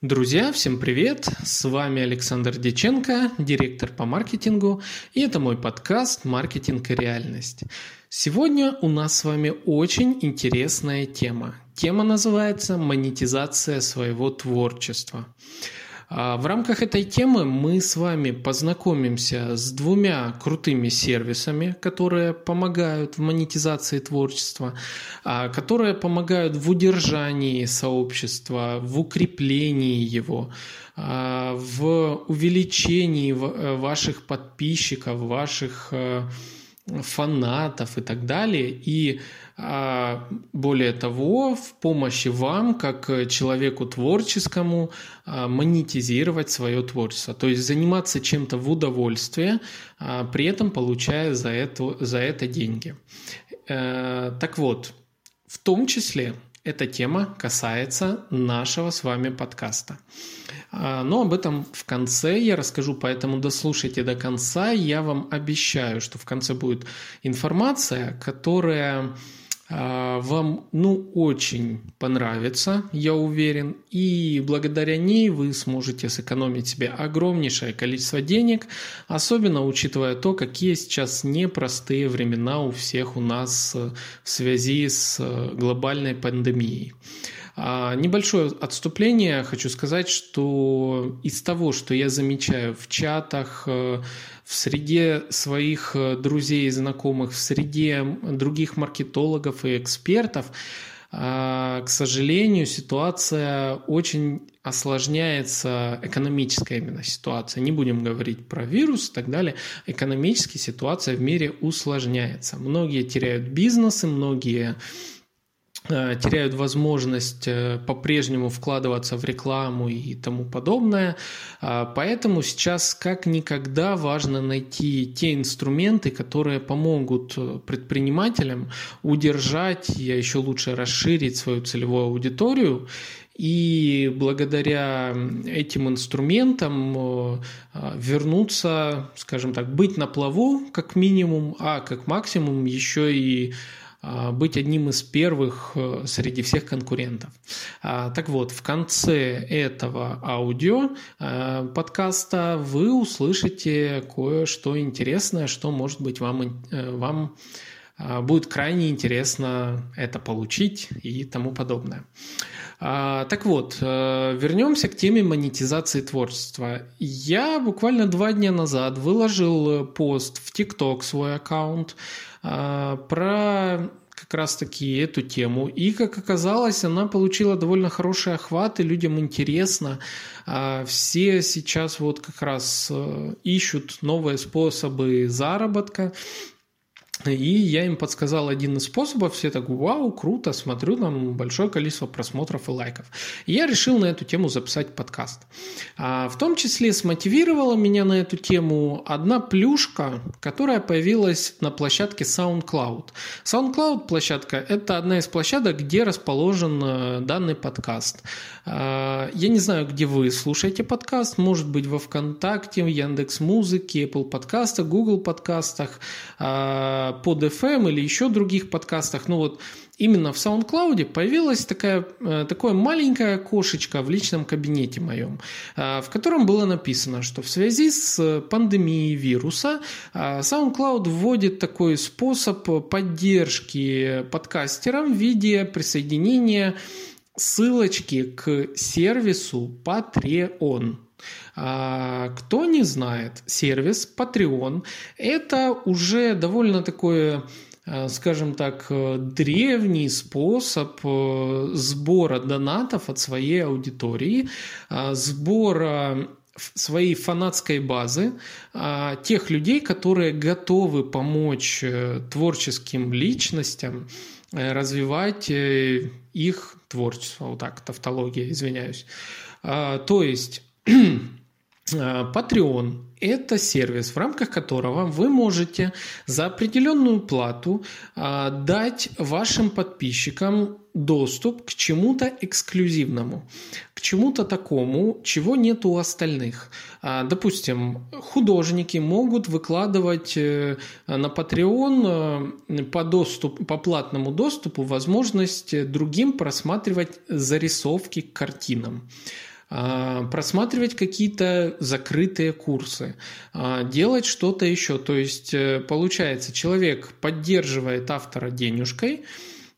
Друзья, всем привет! С вами Александр Деченко, директор по маркетингу, и это мой подкаст «Маркетинг и реальность». Сегодня у нас с вами очень интересная тема. Тема называется «Монетизация своего творчества». А в рамках этой темы мы с вами познакомимся с двумя крутыми сервисами, которые помогают в монетизации творчества, а, которые помогают в удержании сообщества, в укреплении его, а, в увеличении э, ваших подписчиков, ваших э, фанатов и так далее. И более того, в помощи вам, как человеку творческому, а, монетизировать свое творчество. То есть заниматься чем-то в удовольствие, а, при этом получая за это, за это деньги. Э, так вот, в том числе эта тема касается нашего с вами подкаста. Но об этом в конце я расскажу, поэтому дослушайте до конца. Я вам обещаю, что в конце будет информация, которая а, вам ну очень понравится, я уверен, и благодаря ней вы сможете сэкономить себе огромнейшее количество денег, особенно учитывая то, какие сейчас непростые времена у всех у нас в связи с глобальной пандемией. А, небольшое отступление. Хочу сказать, что из того, что я замечаю в чатах, э, в среде своих э, друзей и знакомых, в среде других маркетологов и экспертов, а, к сожалению, ситуация очень осложняется, экономическая именно ситуация. Не будем говорить про вирус и так далее. Экономически ситуация в мире усложняется. Многие теряют бизнесы, многие теряют возможность э, по-прежнему вкладываться в рекламу и тому подобное. А, поэтому сейчас как никогда важно найти те инструменты, которые помогут э, предпринимателям удержать, я еще лучше расширить свою целевую аудиторию и благодаря этим инструментам вернуться, скажем так, быть на плаву как минимум, а как максимум еще и а, быть одним из первых э, среди всех конкурентов. А, так вот, в конце этого аудио э, подкаста вы услышите кое-что интересное, что может быть вам, э, вам будет крайне интересно это получить и тому подобное. А, так вот, вернемся к теме монетизации творчества. Я буквально два дня назад выложил пост в ТикТок свой аккаунт, а, как раз-таки эту тему. И, как оказалось, она получила довольно хороший охват, и людям интересно. А, все сейчас вот как раз э, ищут новые способы заработка. И я им подсказал один из способов, все так, вау, круто, смотрю, там большое количество просмотров и лайков. И я решил на эту тему записать подкаст. А, в том числе смотивировала меня на эту тему одна плюшка, которая появилась на площадке SoundCloud. SoundCloud площадка – это одна из площадок, где расположен э, данный подкаст. А, я не знаю, где вы слушаете подкаст, может быть во ВКонтакте, в Яндекс Музыке, Apple подкастах, Google подкастах, а, под FM или еще других подкастах, ну вот именно в SoundCloud появилась такая, э, такое маленькое окошечко в личном кабинете моем, э, в котором было написано, что в связи с пандемией вируса э, SoundCloud вводит такой способ поддержки подкастерам в виде присоединения ссылочки к сервису Patreon. А, кто не знает, сервис Patreon – это уже довольно такое а, скажем так, древний способ э, сбора донатов от своей аудитории, а, сбора своей фанатской базы, тех людей, которые готовы помочь э, творческим личностям э, развивать их творчество. Вот так, тавтология, извиняюсь. То есть Э, Patreon – это сервис, в рамках которого вы можете за определенную плату э, дать вашим подписчикам доступ к чему-то эксклюзивному, к чему-то такому, чего нет у остальных. Э, допустим, художники могут выкладывать на Patreon по, доступ, по платному доступу возможность другим просматривать зарисовки к картинам. А, просматривать какие-то закрытые курсы, а, делать что-то еще. То есть, э, получается, человек поддерживает автора денежкой,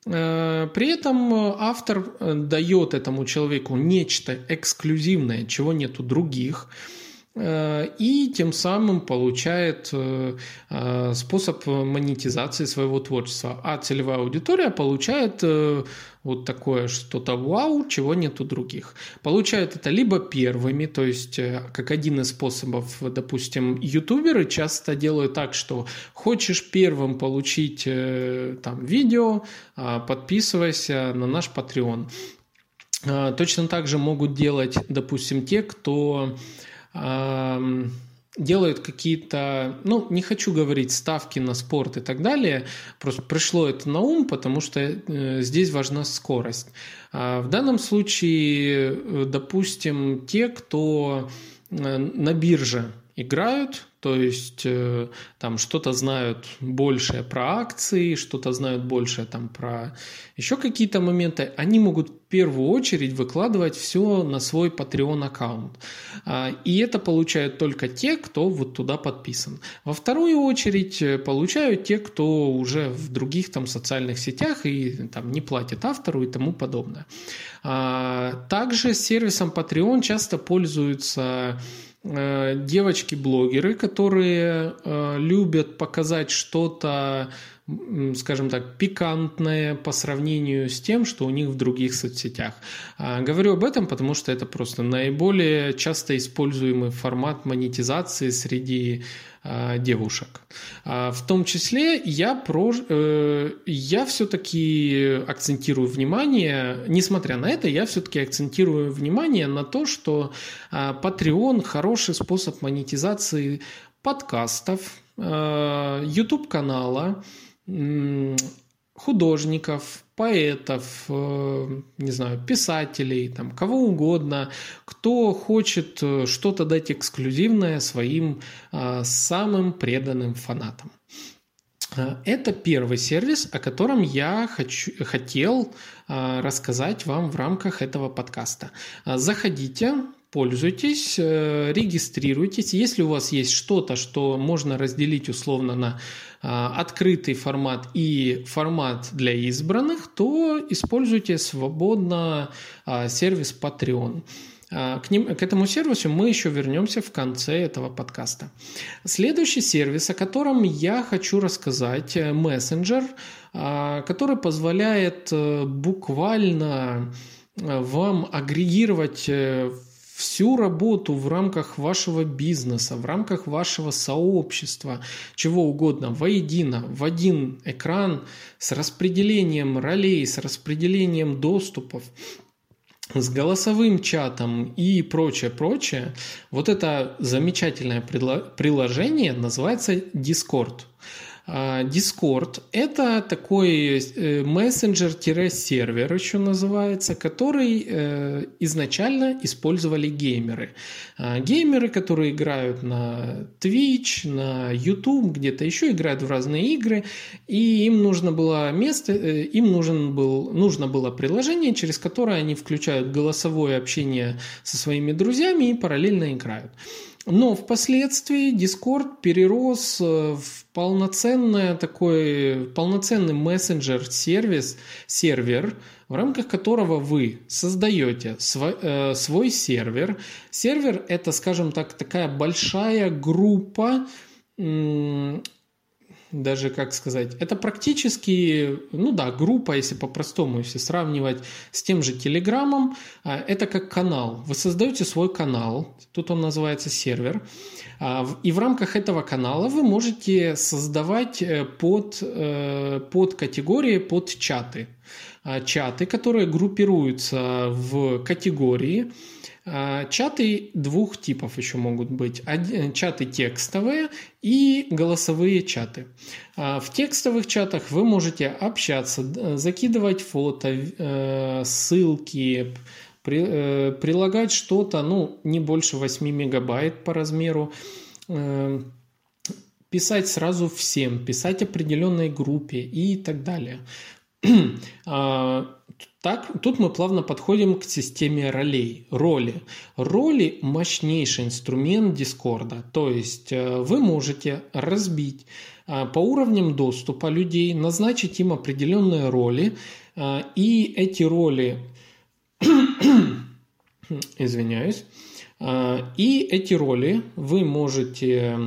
э, при этом автор э, дает этому человеку нечто эксклюзивное, чего нет у других – и тем самым получает э, э, способ монетизации своего творчества. А целевая аудитория получает вот такое что-то вау, чего нет у других. Получают это либо первыми, то есть как один из способов, допустим, ютуберы часто делают так, что хочешь первым получить там видео, подписывайся на наш Patreon. Точно так же могут делать, допустим, те, кто делают какие-то, ну, не хочу говорить ставки на спорт и так далее, просто пришло это на ум, потому что э, здесь важна скорость. А в данном случае, э, допустим, те, кто э, на бирже играют, то есть э, там что-то знают больше про акции, что-то знают больше там про еще какие-то моменты, они могут в первую очередь выкладывать все на свой Patreon аккаунт. А, и это получают только те, кто вот туда подписан. Во вторую очередь э, получают те, кто уже в других там социальных сетях и там не платит автору и тому подобное. А, также сервисом Patreon часто пользуются девочки-блогеры, которые э, любят показать что-то, скажем так, пикантное по сравнению с тем, что у них в других соцсетях. А, говорю об этом, потому что это просто наиболее часто используемый формат монетизации среди а, девушек. А, в том числе я, про, э, я все-таки акцентирую внимание, несмотря на это, я все-таки акцентирую внимание на то, что Patreon хороший способ монетизации подкастов, YouTube-канала, художников, поэтов, э, не знаю, писателей, там, кого угодно, кто хочет э, что-то дать эксклюзивное своим э, самым преданным фанатам. Это первый сервис, о котором я хочу, хотел рассказать вам в рамках этого подкаста. Заходите, пользуйтесь, регистрируйтесь. Если у вас есть что-то, что можно разделить условно на а, открытый формат и формат для избранных, то используйте свободно а, сервис Patreon. А, к, ним, к этому сервису мы еще вернемся в конце этого подкаста. Следующий сервис, о котором я хочу рассказать, э, мессенджер, который позволяет э, буквально э, вам агрегировать всю работу в рамках вашего бизнеса, в рамках вашего сообщества, чего угодно, воедино, в один экран с распределением ролей, с распределением доступов, с голосовым чатом и прочее, прочее, вот это замечательное приложение называется Discord. А, Discord – это такой э, мессенджер-сервер еще называется, который э, изначально использовали геймеры. А, геймеры, которые играют на Twitch, на YouTube, где-то еще играют в разные игры, и им нужно было место, э, им нужен был, нужно было приложение, через которое они включают голосовое общение со своими друзьями и параллельно играют. Но впоследствии Discord перерос э, в полноценное такой, полноценный мессенджер-сервис, сервер, в рамках которого вы создаете свой, э, свой сервер. Сервер – это, скажем так, такая большая группа даже, как сказать, это практически, ну да, группа, если по-простому, если сравнивать с тем же Телеграмом, а, это как канал. Вы создаете свой канал, тут он называется сервер, а, и в рамках этого канала вы можете создавать э, под, э, под категории, под чаты. А, чаты, которые группируются в категории, чаты двух типов еще могут быть. Э, чаты текстовые и голосовые чаты. А, в текстовых чатах вы можете общаться, закидывать фото, э, ссылки, э, прилагать что-то, ну, не больше 8 мегабайт по размеру, писать сразу всем, писать определенной группе и так далее. Так, тут мы плавно подходим к системе ролей. Роли. Роли – мощнейший инструмент Дискорда. То есть э, вы можете разбить э, по уровням доступа людей, назначить им определенные роли, э, и эти роли, извиняюсь, и эти роли вы можете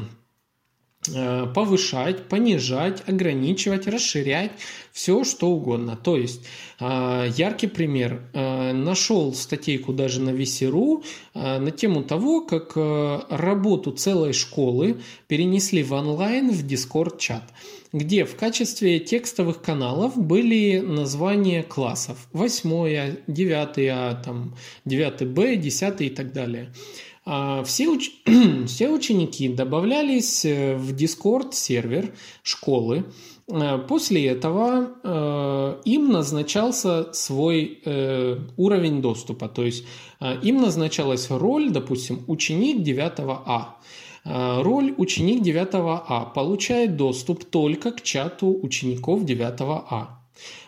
повышать, понижать, ограничивать, расширять, все что угодно. То есть э, яркий пример. Э, нашел статейку даже на VC.ru на тему того, как работу целой школы перенесли в онлайн в Discord чат где в качестве текстовых каналов были названия классов 8, 9, а, там, 9Б, 10 и так далее. А, все, уч... все ученики добавлялись э, в Discord сервер школы. Э, после этого э, им назначался свой уровень доступа. То есть им назначалась роль, допустим, ученик 9 А. Роль ученик 9 А получает доступ только к чату учеников 9 А.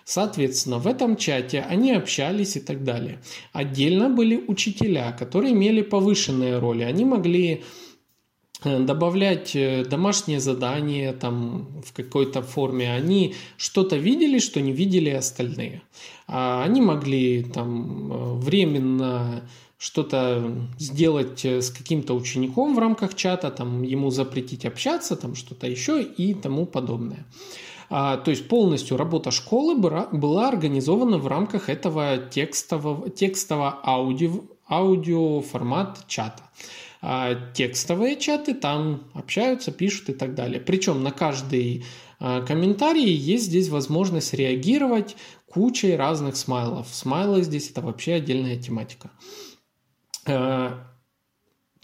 Соответственно, в этом чате они общались и так далее. Отдельно были учителя, которые имели повышенные роли. Они могли э, добавлять э, домашние задания там в какой-то форме. Они что-то видели, что не видели остальные. А они могли там э, временно что-то сделать с каким-то учеником в рамках чата, там ему запретить общаться, там что-то еще и тому подобное. А, то есть полностью работа школы была организована в рамках этого текстового, текстового аудио, аудио формат чата. А текстовые чаты там общаются, пишут и так далее. Причем на каждый а, комментарий есть здесь возможность реагировать кучей разных смайлов. Смайлы здесь это вообще отдельная тематика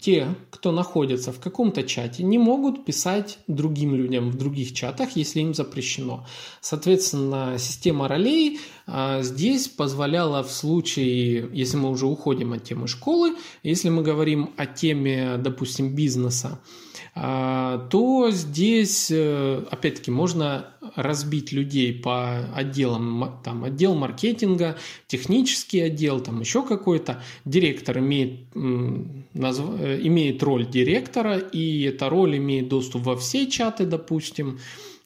те, кто находится в каком-то чате, не могут писать другим людям в других чатах, если им запрещено. Соответственно, система ролей а, здесь позволяла в случае, если мы уже уходим от темы школы, если мы говорим о теме, допустим, бизнеса, а, то здесь, э, опять-таки, можно разбить людей по отделам, там, отдел маркетинга, технический отдел, там еще какой-то. Директор имеет, имеет роль директора, и эта роль имеет доступ во все чаты, допустим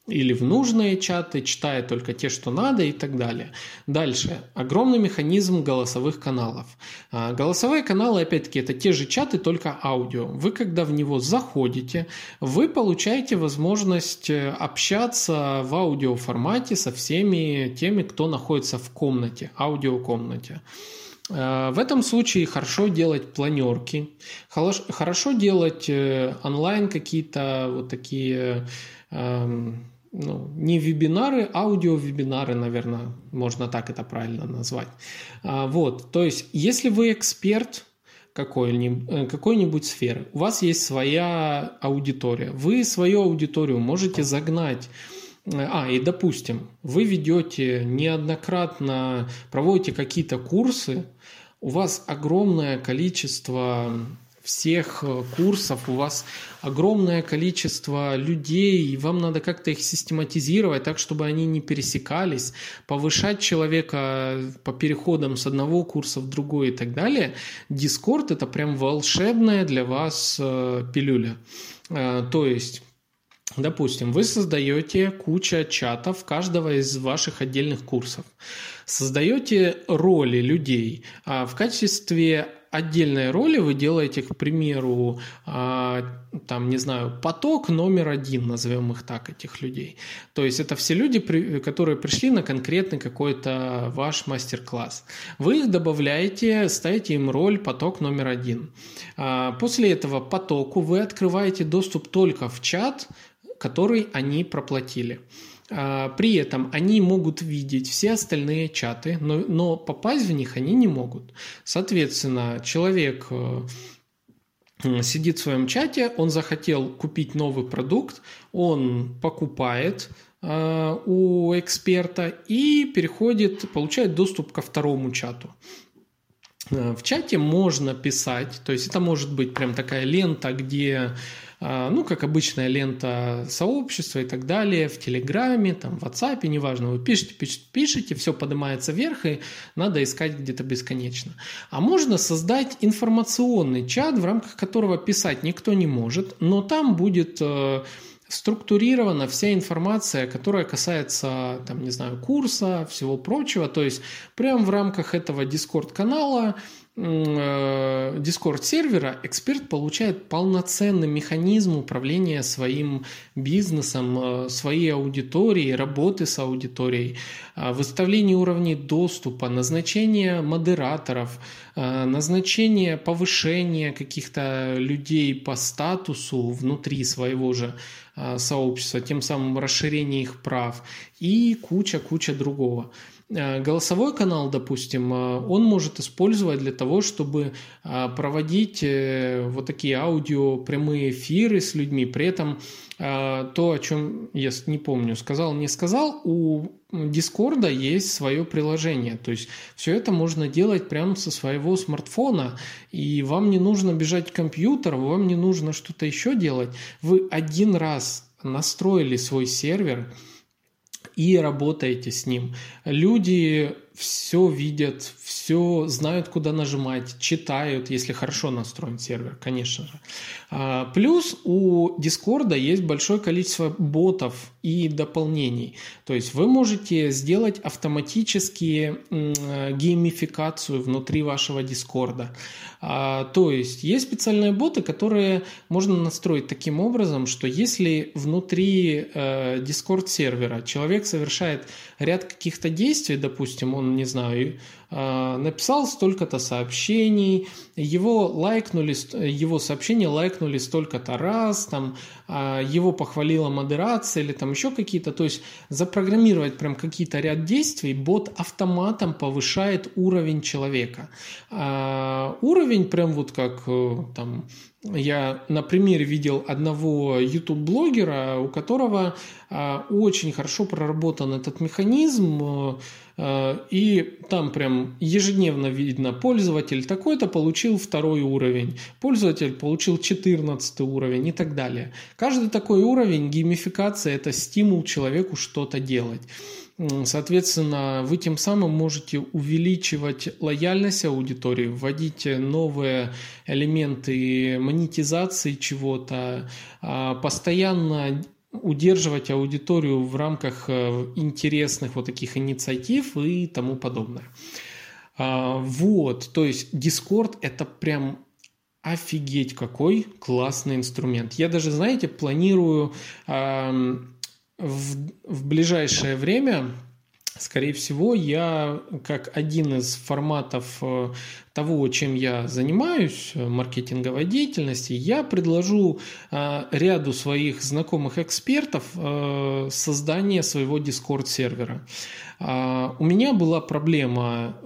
или в нужные чаты, читая только те, что надо и так далее. Дальше. Огромный механизм голосовых каналов. А, голосовые каналы, опять-таки, это те же чаты, только аудио. Вы, когда в него заходите, вы получаете возможность э, общаться в аудиоформате со всеми теми, кто находится в комнате, аудиокомнате. А, в этом случае хорошо делать планерки, хорошо делать э, онлайн какие-то вот такие эм, ну, не вебинары, аудио-вебинары, наверное, можно так это правильно назвать. А, вот, то есть, если вы эксперт какой-нибудь, э, какой-нибудь сферы, у вас есть своя аудитория, вы свою аудиторию можете загнать э, а, и допустим, вы ведете неоднократно, проводите какие-то курсы, у вас огромное количество всех э, курсов, у вас огромное количество людей, и вам надо как-то их систематизировать так, чтобы они не пересекались, повышать человека по переходам с одного курса в другой и так далее. Дискорд это прям волшебная для вас э, пилюля. Э, то есть Допустим, вы создаете кучу чатов каждого из ваших отдельных курсов. Создаете роли людей. А в качестве отдельной роли вы делаете, к примеру, а, там, не знаю, поток номер один, назовем их так, этих людей. То есть это все люди, которые пришли на конкретный какой-то ваш мастер-класс. Вы их добавляете, ставите им роль поток номер один. А, после этого потоку вы открываете доступ только в чат, который они проплатили. А, при этом они могут видеть все остальные чаты, но, но попасть в них они не могут. Соответственно, человек э, сидит в своем чате, он захотел купить новый продукт, он покупает э, у эксперта и переходит, получает доступ ко второму чату. Э, в чате можно писать, то есть это может быть прям такая лента, где ну, как обычная лента сообщества и так далее, в Телеграме, там, в WhatsApp, неважно, вы пишете, пишете, пишете, все поднимается вверх, и надо искать где-то бесконечно. А можно создать информационный чат, в рамках которого писать никто не может, но там будет э, структурирована вся информация, которая касается, там, не знаю, курса, всего прочего. То есть, прямо в рамках этого Discord-канала Discord э, сервера эксперт получает полноценный механизм управления своим бизнесом, э, своей аудиторией, работы с аудиторией, э, выставление уровней доступа, назначение модераторов, назначение повышения каких-то людей по статусу внутри своего же сообщества, тем самым расширение их прав и куча-куча другого. Э, голосовой канал, допустим, э, он может использовать для того, чтобы э, проводить вот такие аудио прямые эфиры с людьми. При этом то, о чем я не помню, сказал, не сказал, у Дискорда есть свое приложение. То есть все это можно делать прямо со своего смартфона, и вам не нужно бежать к компьютеру, вам не нужно что-то еще делать. Вы один раз настроили свой сервер, и работаете с ним. Люди все видят, все знают, куда нажимать, читают, если хорошо настроен сервер, конечно же. А, плюс у Discord есть большое количество ботов и дополнений. То есть вы можете сделать автоматически геймификацию внутри вашего Discord. А, то есть есть специальные боты, которые можно настроить таким образом, что если внутри э, Discord сервера человек совершает ряд каких-то действий, допустим, он, не знаю, а, написал столько-то сообщений, его лайкнули, его сообщение лайкнули столько-то раз, там, а, его похвалила модерация или там еще какие-то, то есть запрограммировать прям какие-то ряд действий, бот автоматом повышает уровень человека. А, уровень прям вот как э, там я на примере видел одного YouTube-блогера, у которого очень хорошо проработан этот механизм, Э, и там прям ежедневно видно, пользователь такой-то получил второй уровень, пользователь получил 14 уровень и так далее. Каждый такой уровень геймификация – это стимул человеку что-то делать. Соответственно, вы тем самым можете увеличивать лояльность аудитории, вводить новые элементы монетизации чего-то, а, постоянно удерживать аудиторию в рамках э, интересных вот таких инициатив и тому подобное. А, вот, то есть Discord это прям офигеть какой классный инструмент. Я даже, знаете, планирую в, в ближайшее время Скорее всего, я как один из форматов э, того, чем я занимаюсь, э, маркетинговой деятельности, я предложу э, ряду своих знакомых экспертов создание своего Discord-сервера. А, у меня была проблема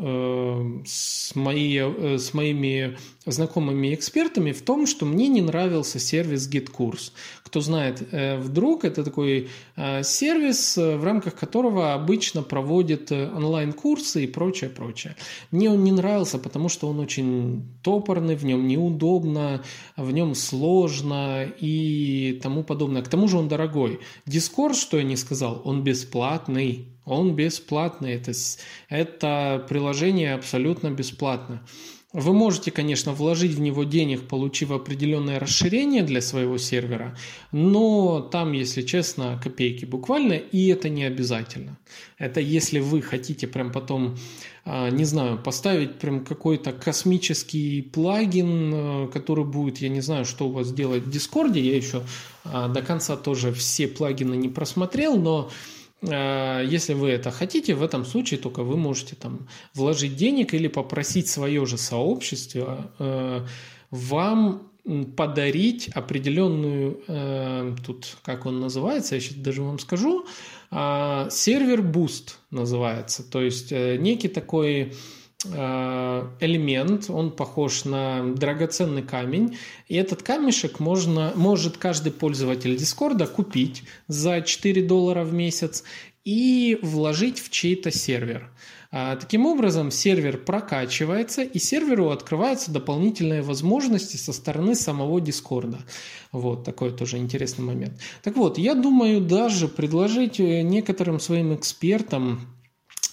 с, моей, с моими знакомыми экспертами в том, что мне не нравился сервис GitKurs. Кто знает, вдруг это такой сервис, в рамках которого обычно проводят онлайн-курсы и прочее, прочее. Мне он не нравился, потому что что он очень топорный, в нем неудобно, в нем сложно и тому подобное. К тому же он дорогой. Discord, что я не сказал, он бесплатный. Он бесплатный. Это, это приложение абсолютно бесплатно. Вы можете, конечно, вложить в него денег, получив определенное расширение для своего сервера, но там, если честно, копейки буквально, и это не обязательно. Это если вы хотите прям потом, а, не знаю, поставить прям какой-то космический плагин, а, который будет, я не знаю, что у вас делать в Дискорде, я еще а, до конца тоже все плагины не просмотрел, но если вы это хотите, в этом случае только вы можете там вложить денег или попросить свое же сообщество э, вам подарить определенную, э, тут как он называется, я сейчас даже вам скажу, сервер Boost называется. То есть некий такой Э, элемент, он похож на драгоценный камень, и этот камешек можно, может каждый пользователь Дискорда купить за 4 доллара в месяц и вложить в чей-то сервер. А, таким образом, сервер прокачивается, и серверу открываются дополнительные возможности со стороны самого Дискорда. Вот такой тоже интересный момент. Так вот, я думаю даже предложить э, некоторым своим экспертам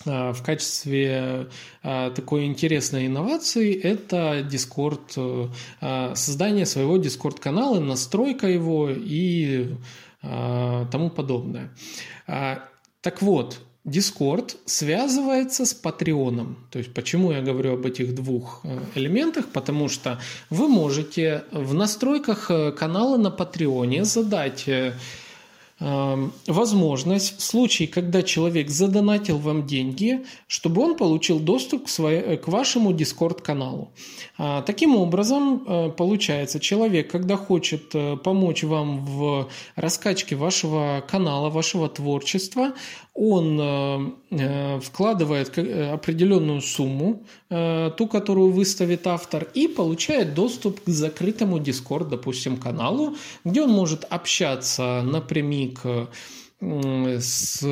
в качестве а, такой интересной инновации это Discord, а, создание своего Discord канала, настройка его и тому подобное. Так вот, Discord связывается с Patreon. То есть почему я говорю об этих двух э, элементах? Потому что вы можете в настройках э, канала на Patreon задать э, возможность в случае, когда человек задонатил вам деньги, чтобы он получил доступ к, своей, к вашему Discord-каналу. А, таким образом, э, получается, человек, когда хочет э, помочь вам в раскачке вашего канала, вашего творчества, он э, вкладывает определенную сумму, ту, которую выставит автор, и получает доступ к закрытому Discord, допустим, каналу, где он может общаться напрямик с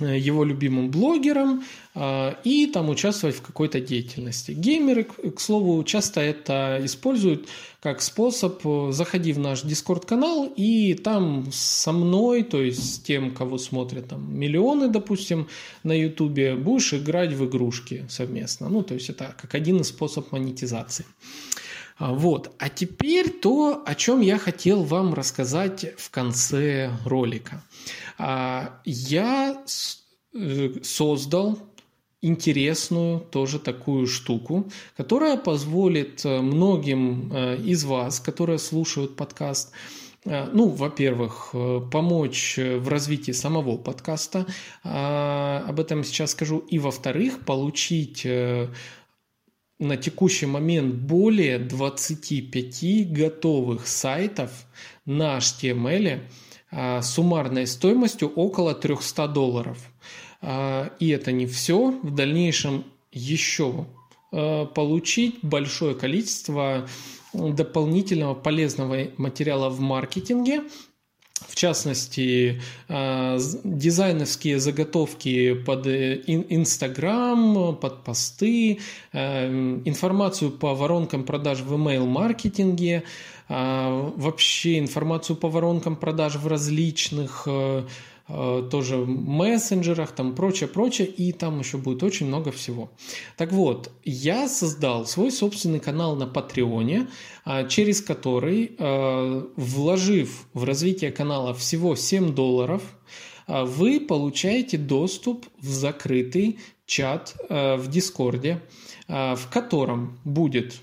его любимым блогером и там участвовать в какой-то деятельности. Геймеры, к слову, часто это используют как способ заходи в наш дискорд-канал и там со мной, то есть с тем, кого смотрят там миллионы, допустим, на ютубе, будешь играть в игрушки совместно. Ну, то есть это как один из способов монетизации. Вот. А теперь то, о чем я хотел вам рассказать в конце ролика. Я э, создал интересную тоже такую штуку, которая позволит э, многим э, из вас, которые слушают подкаст, ну, во-первых, помочь в развитии самого подкаста, а, об этом сейчас скажу, и во-вторых, получить на текущий момент более 25 готовых сайтов на HTML а, суммарной стоимостью около 300 долларов – а, и это не все. В дальнейшем еще а, получить большое количество дополнительного полезного материала в маркетинге, в частности, а, дизайнерские заготовки под э, Инстаграм, под посты, информацию по воронкам продаж в email-маркетинге, вообще информацию по воронкам продаж в различных э, Э, тоже мессенджерах, там прочее, прочее, и там еще будет очень много всего. Так вот, я создал свой собственный канал на Патреоне, а, через который, э, вложив в развитие канала всего 7 долларов, а, вы получаете доступ в закрытый чат э, в Дискорде, в котором будет,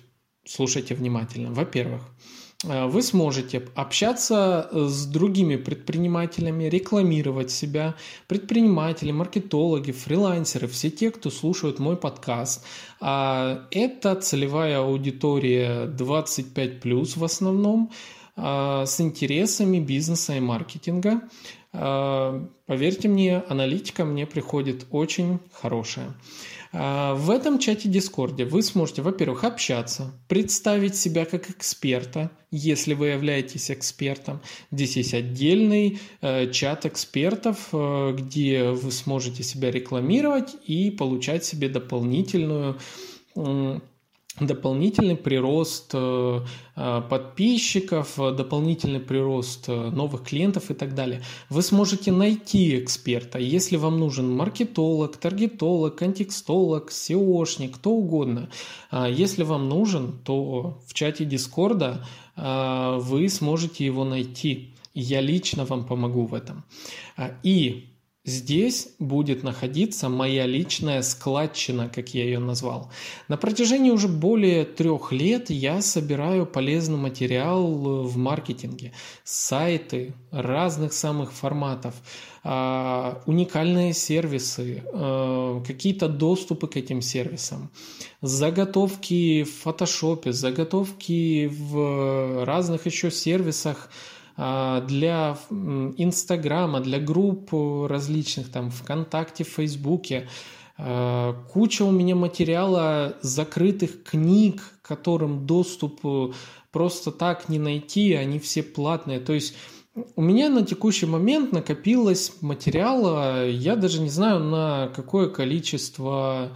слушайте внимательно, во-первых, Э, вы сможете общаться э, с другими предпринимателями, рекламировать себя, предприниматели, маркетологи, фрилансеры, все те, кто слушают мой подкаст. А, это целевая аудитория 25+, в основном, а, с интересами бизнеса и маркетинга. А, поверьте мне, аналитика мне приходит очень хорошая. А, в этом чате Дискорде вы сможете, во-первых, общаться, представить себя как эксперта, если вы являетесь экспертом. Здесь есть отдельный э, чат экспертов, э, где вы сможете себя рекламировать и получать себе дополнительную дополнительный прирост э, э, подписчиков, дополнительный прирост э, новых клиентов и так далее. Вы сможете найти эксперта, если вам нужен маркетолог, таргетолог, контекстолог, SEOшник, кто угодно. А если вам нужен, то в чате Дискорда вы сможете его найти. Я лично вам помогу в этом. А, и Здесь будет находиться моя личная складчина, как я ее назвал. На протяжении уже более трех лет я собираю полезный материал в маркетинге. Сайты разных самых форматов, а, уникальные сервисы, а, какие-то доступы к этим сервисам, заготовки в фотошопе, заготовки в разных еще сервисах, для Инстаграма, для групп различных, там, ВКонтакте, Фейсбуке. А, куча у меня материала закрытых книг, которым доступ э, просто так не найти, они все платные. То есть у меня на текущий момент накопилось материала, я даже не знаю на какое количество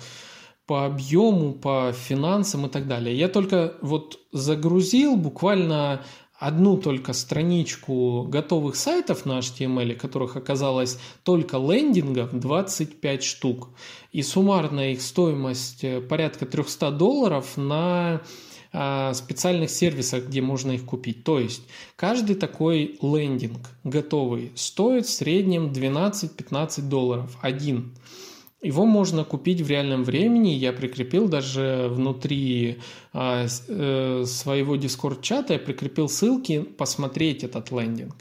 по объему, по финансам и так далее. Я только вот загрузил буквально одну только страничку готовых сайтов на HTML, которых оказалось только лендингов 25 штук. И суммарная их стоимость э, порядка 300 долларов на а, специальных сервисах, где можно их купить. То есть каждый такой лендинг готовый стоит в среднем 12-15 долларов. Один. Его можно купить в реальном времени. Я прикрепил даже внутри а, э, своего Discord-чата, я прикрепил ссылки посмотреть этот лендинг.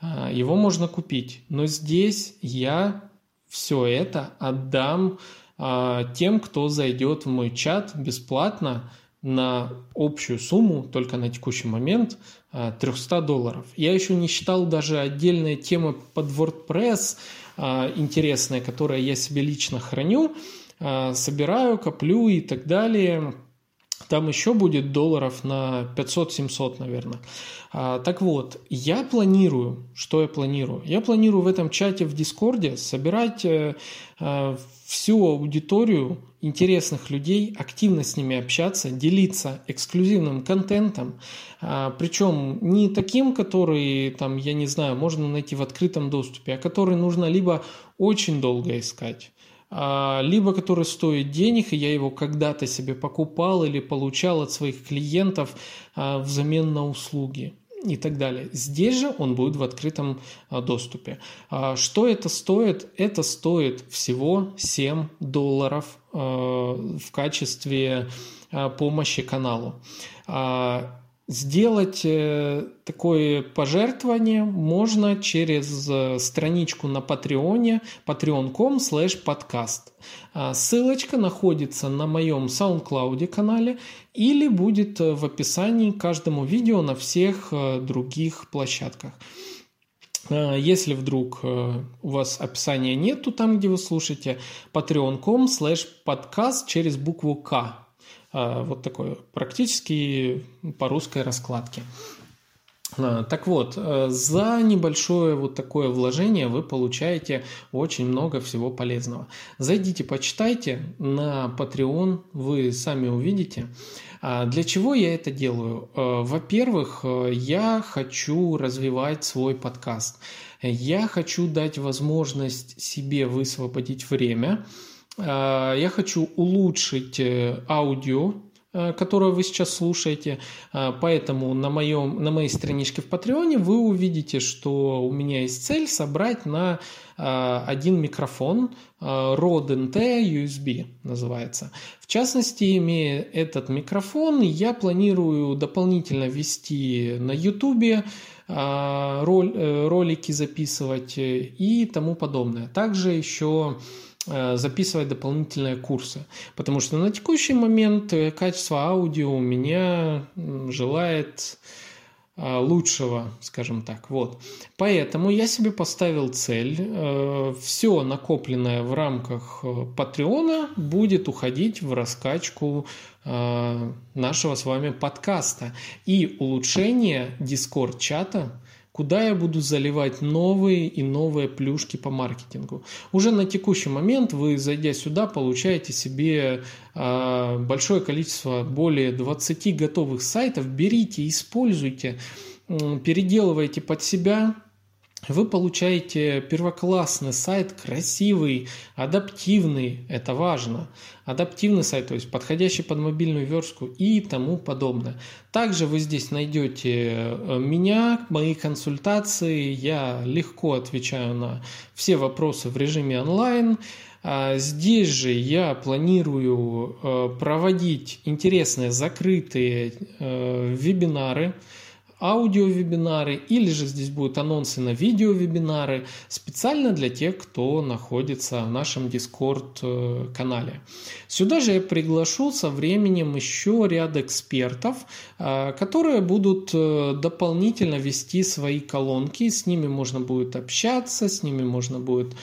А, его можно купить. Но здесь я все это отдам а, тем, кто зайдет в мой чат бесплатно на общую сумму, только на текущий момент, 300 долларов. Я еще не считал даже отдельная тема под WordPress – интересное, которое я себе лично храню, а, собираю, коплю и так далее. Там еще будет долларов на 500-700, наверное. А, так вот, я планирую, что я планирую? Я планирую в этом чате в Дискорде собирать э, э, всю аудиторию интересных людей, активно с ними общаться, делиться эксклюзивным контентом, а, причем не таким, который, там, я не знаю, можно найти в открытом доступе, а который нужно либо очень долго искать, либо который стоит денег, и я его когда-то себе покупал или получал от своих клиентов а, взамен на услуги и так далее. Здесь же он будет в открытом а, доступе. А, что это стоит? Это стоит всего 7 долларов а, в качестве помощи каналу. Сделать э, такое пожертвование можно через э, страничку на Патреоне patreon.com slash podcast. Ссылочка находится на моем SoundCloud канале или будет э, в описании к каждому видео на всех других площадках. Если вдруг у вас описания нету там, где вы слушаете, patreon.com slash podcast через букву К а, вот такой практически по русской раскладке. А, так вот, э, за небольшое вот такое вложение вы получаете очень много всего полезного. Зайдите, почитайте на Patreon, вы сами увидите. А, для чего я это делаю? Э, во-первых, э, я хочу развивать свой подкаст. Я хочу дать возможность себе высвободить время – я хочу улучшить э, аудио, э, которое вы сейчас слушаете. Поэтому на, моем, на моей страничке в Патреоне вы увидите, что у меня есть цель собрать на один микрофон Rode NT USB называется. В частности, имея этот микрофон, я планирую дополнительно вести на YouTube ролики записывать и тому подобное. Также еще Э, записывать дополнительные курсы. Потому что на текущий момент э, качество аудио у меня желает э, лучшего, скажем так. Вот. Поэтому я себе поставил цель. Все накопленное в рамках Патреона будет уходить в раскачку нашего с вами подкаста и улучшение Discord-чата куда я буду заливать новые и новые плюшки по маркетингу. Уже на текущий момент вы, зайдя сюда, получаете себе э, большое количество, более 20 готовых сайтов. Берите, используйте, переделывайте под себя, вы получаете первоклассный сайт, красивый, адаптивный, это важно. Адаптивный сайт, то есть подходящий под мобильную верстку и тому подобное. Также вы здесь найдете э, меня, мои консультации. Я легко отвечаю на все вопросы в режиме онлайн. А здесь же я планирую э, проводить интересные закрытые э, вебинары, аудиовебинары или же здесь будут анонсы на видеовебинары специально для тех, кто находится в нашем Discord э, канале. Сюда же я приглашу со временем еще ряд экспертов, э, которые будут э, дополнительно вести свои колонки, с ними можно будет общаться, с ними можно будет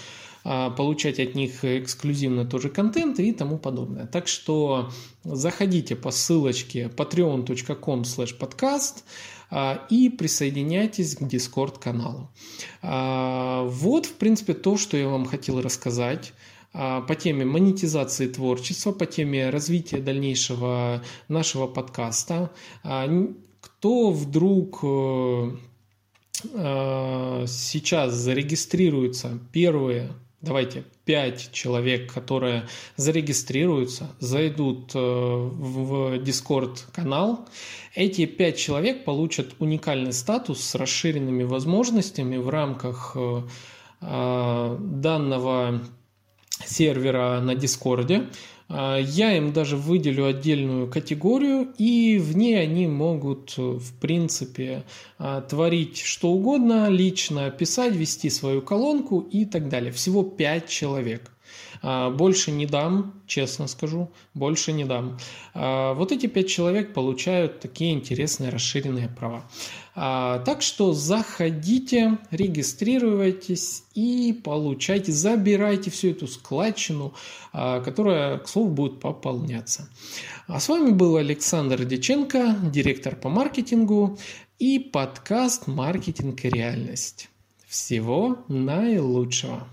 получать от них эксклюзивно тоже контент и тому подобное. Так что заходите по ссылочке patreon.com podcast и присоединяйтесь к Discord каналу. Вот, в принципе, то, что я вам хотел рассказать. А, по теме монетизации творчества, по теме развития дальнейшего нашего подкаста. А, кто вдруг э, сейчас зарегистрируется первые давайте пять человек, которые зарегистрируются, зайдут э, в Discord канал. Эти пять человек получат уникальный статус с расширенными возможностями в рамках данного сервера на Дискорде. А, я им даже выделю отдельную категорию, и в ней они могут, в принципе, а, творить что угодно, лично писать, вести свою колонку и так далее. Всего 5 человек. А, больше не дам, честно скажу, больше не дам. А, вот эти пять человек получают такие интересные расширенные права. А, так что заходите, регистрируйтесь и получайте, забирайте всю эту складчину, которая, к слову, будет пополняться. А с вами был Александр Деченко, директор по маркетингу и подкаст «Маркетинг и реальность». Всего наилучшего!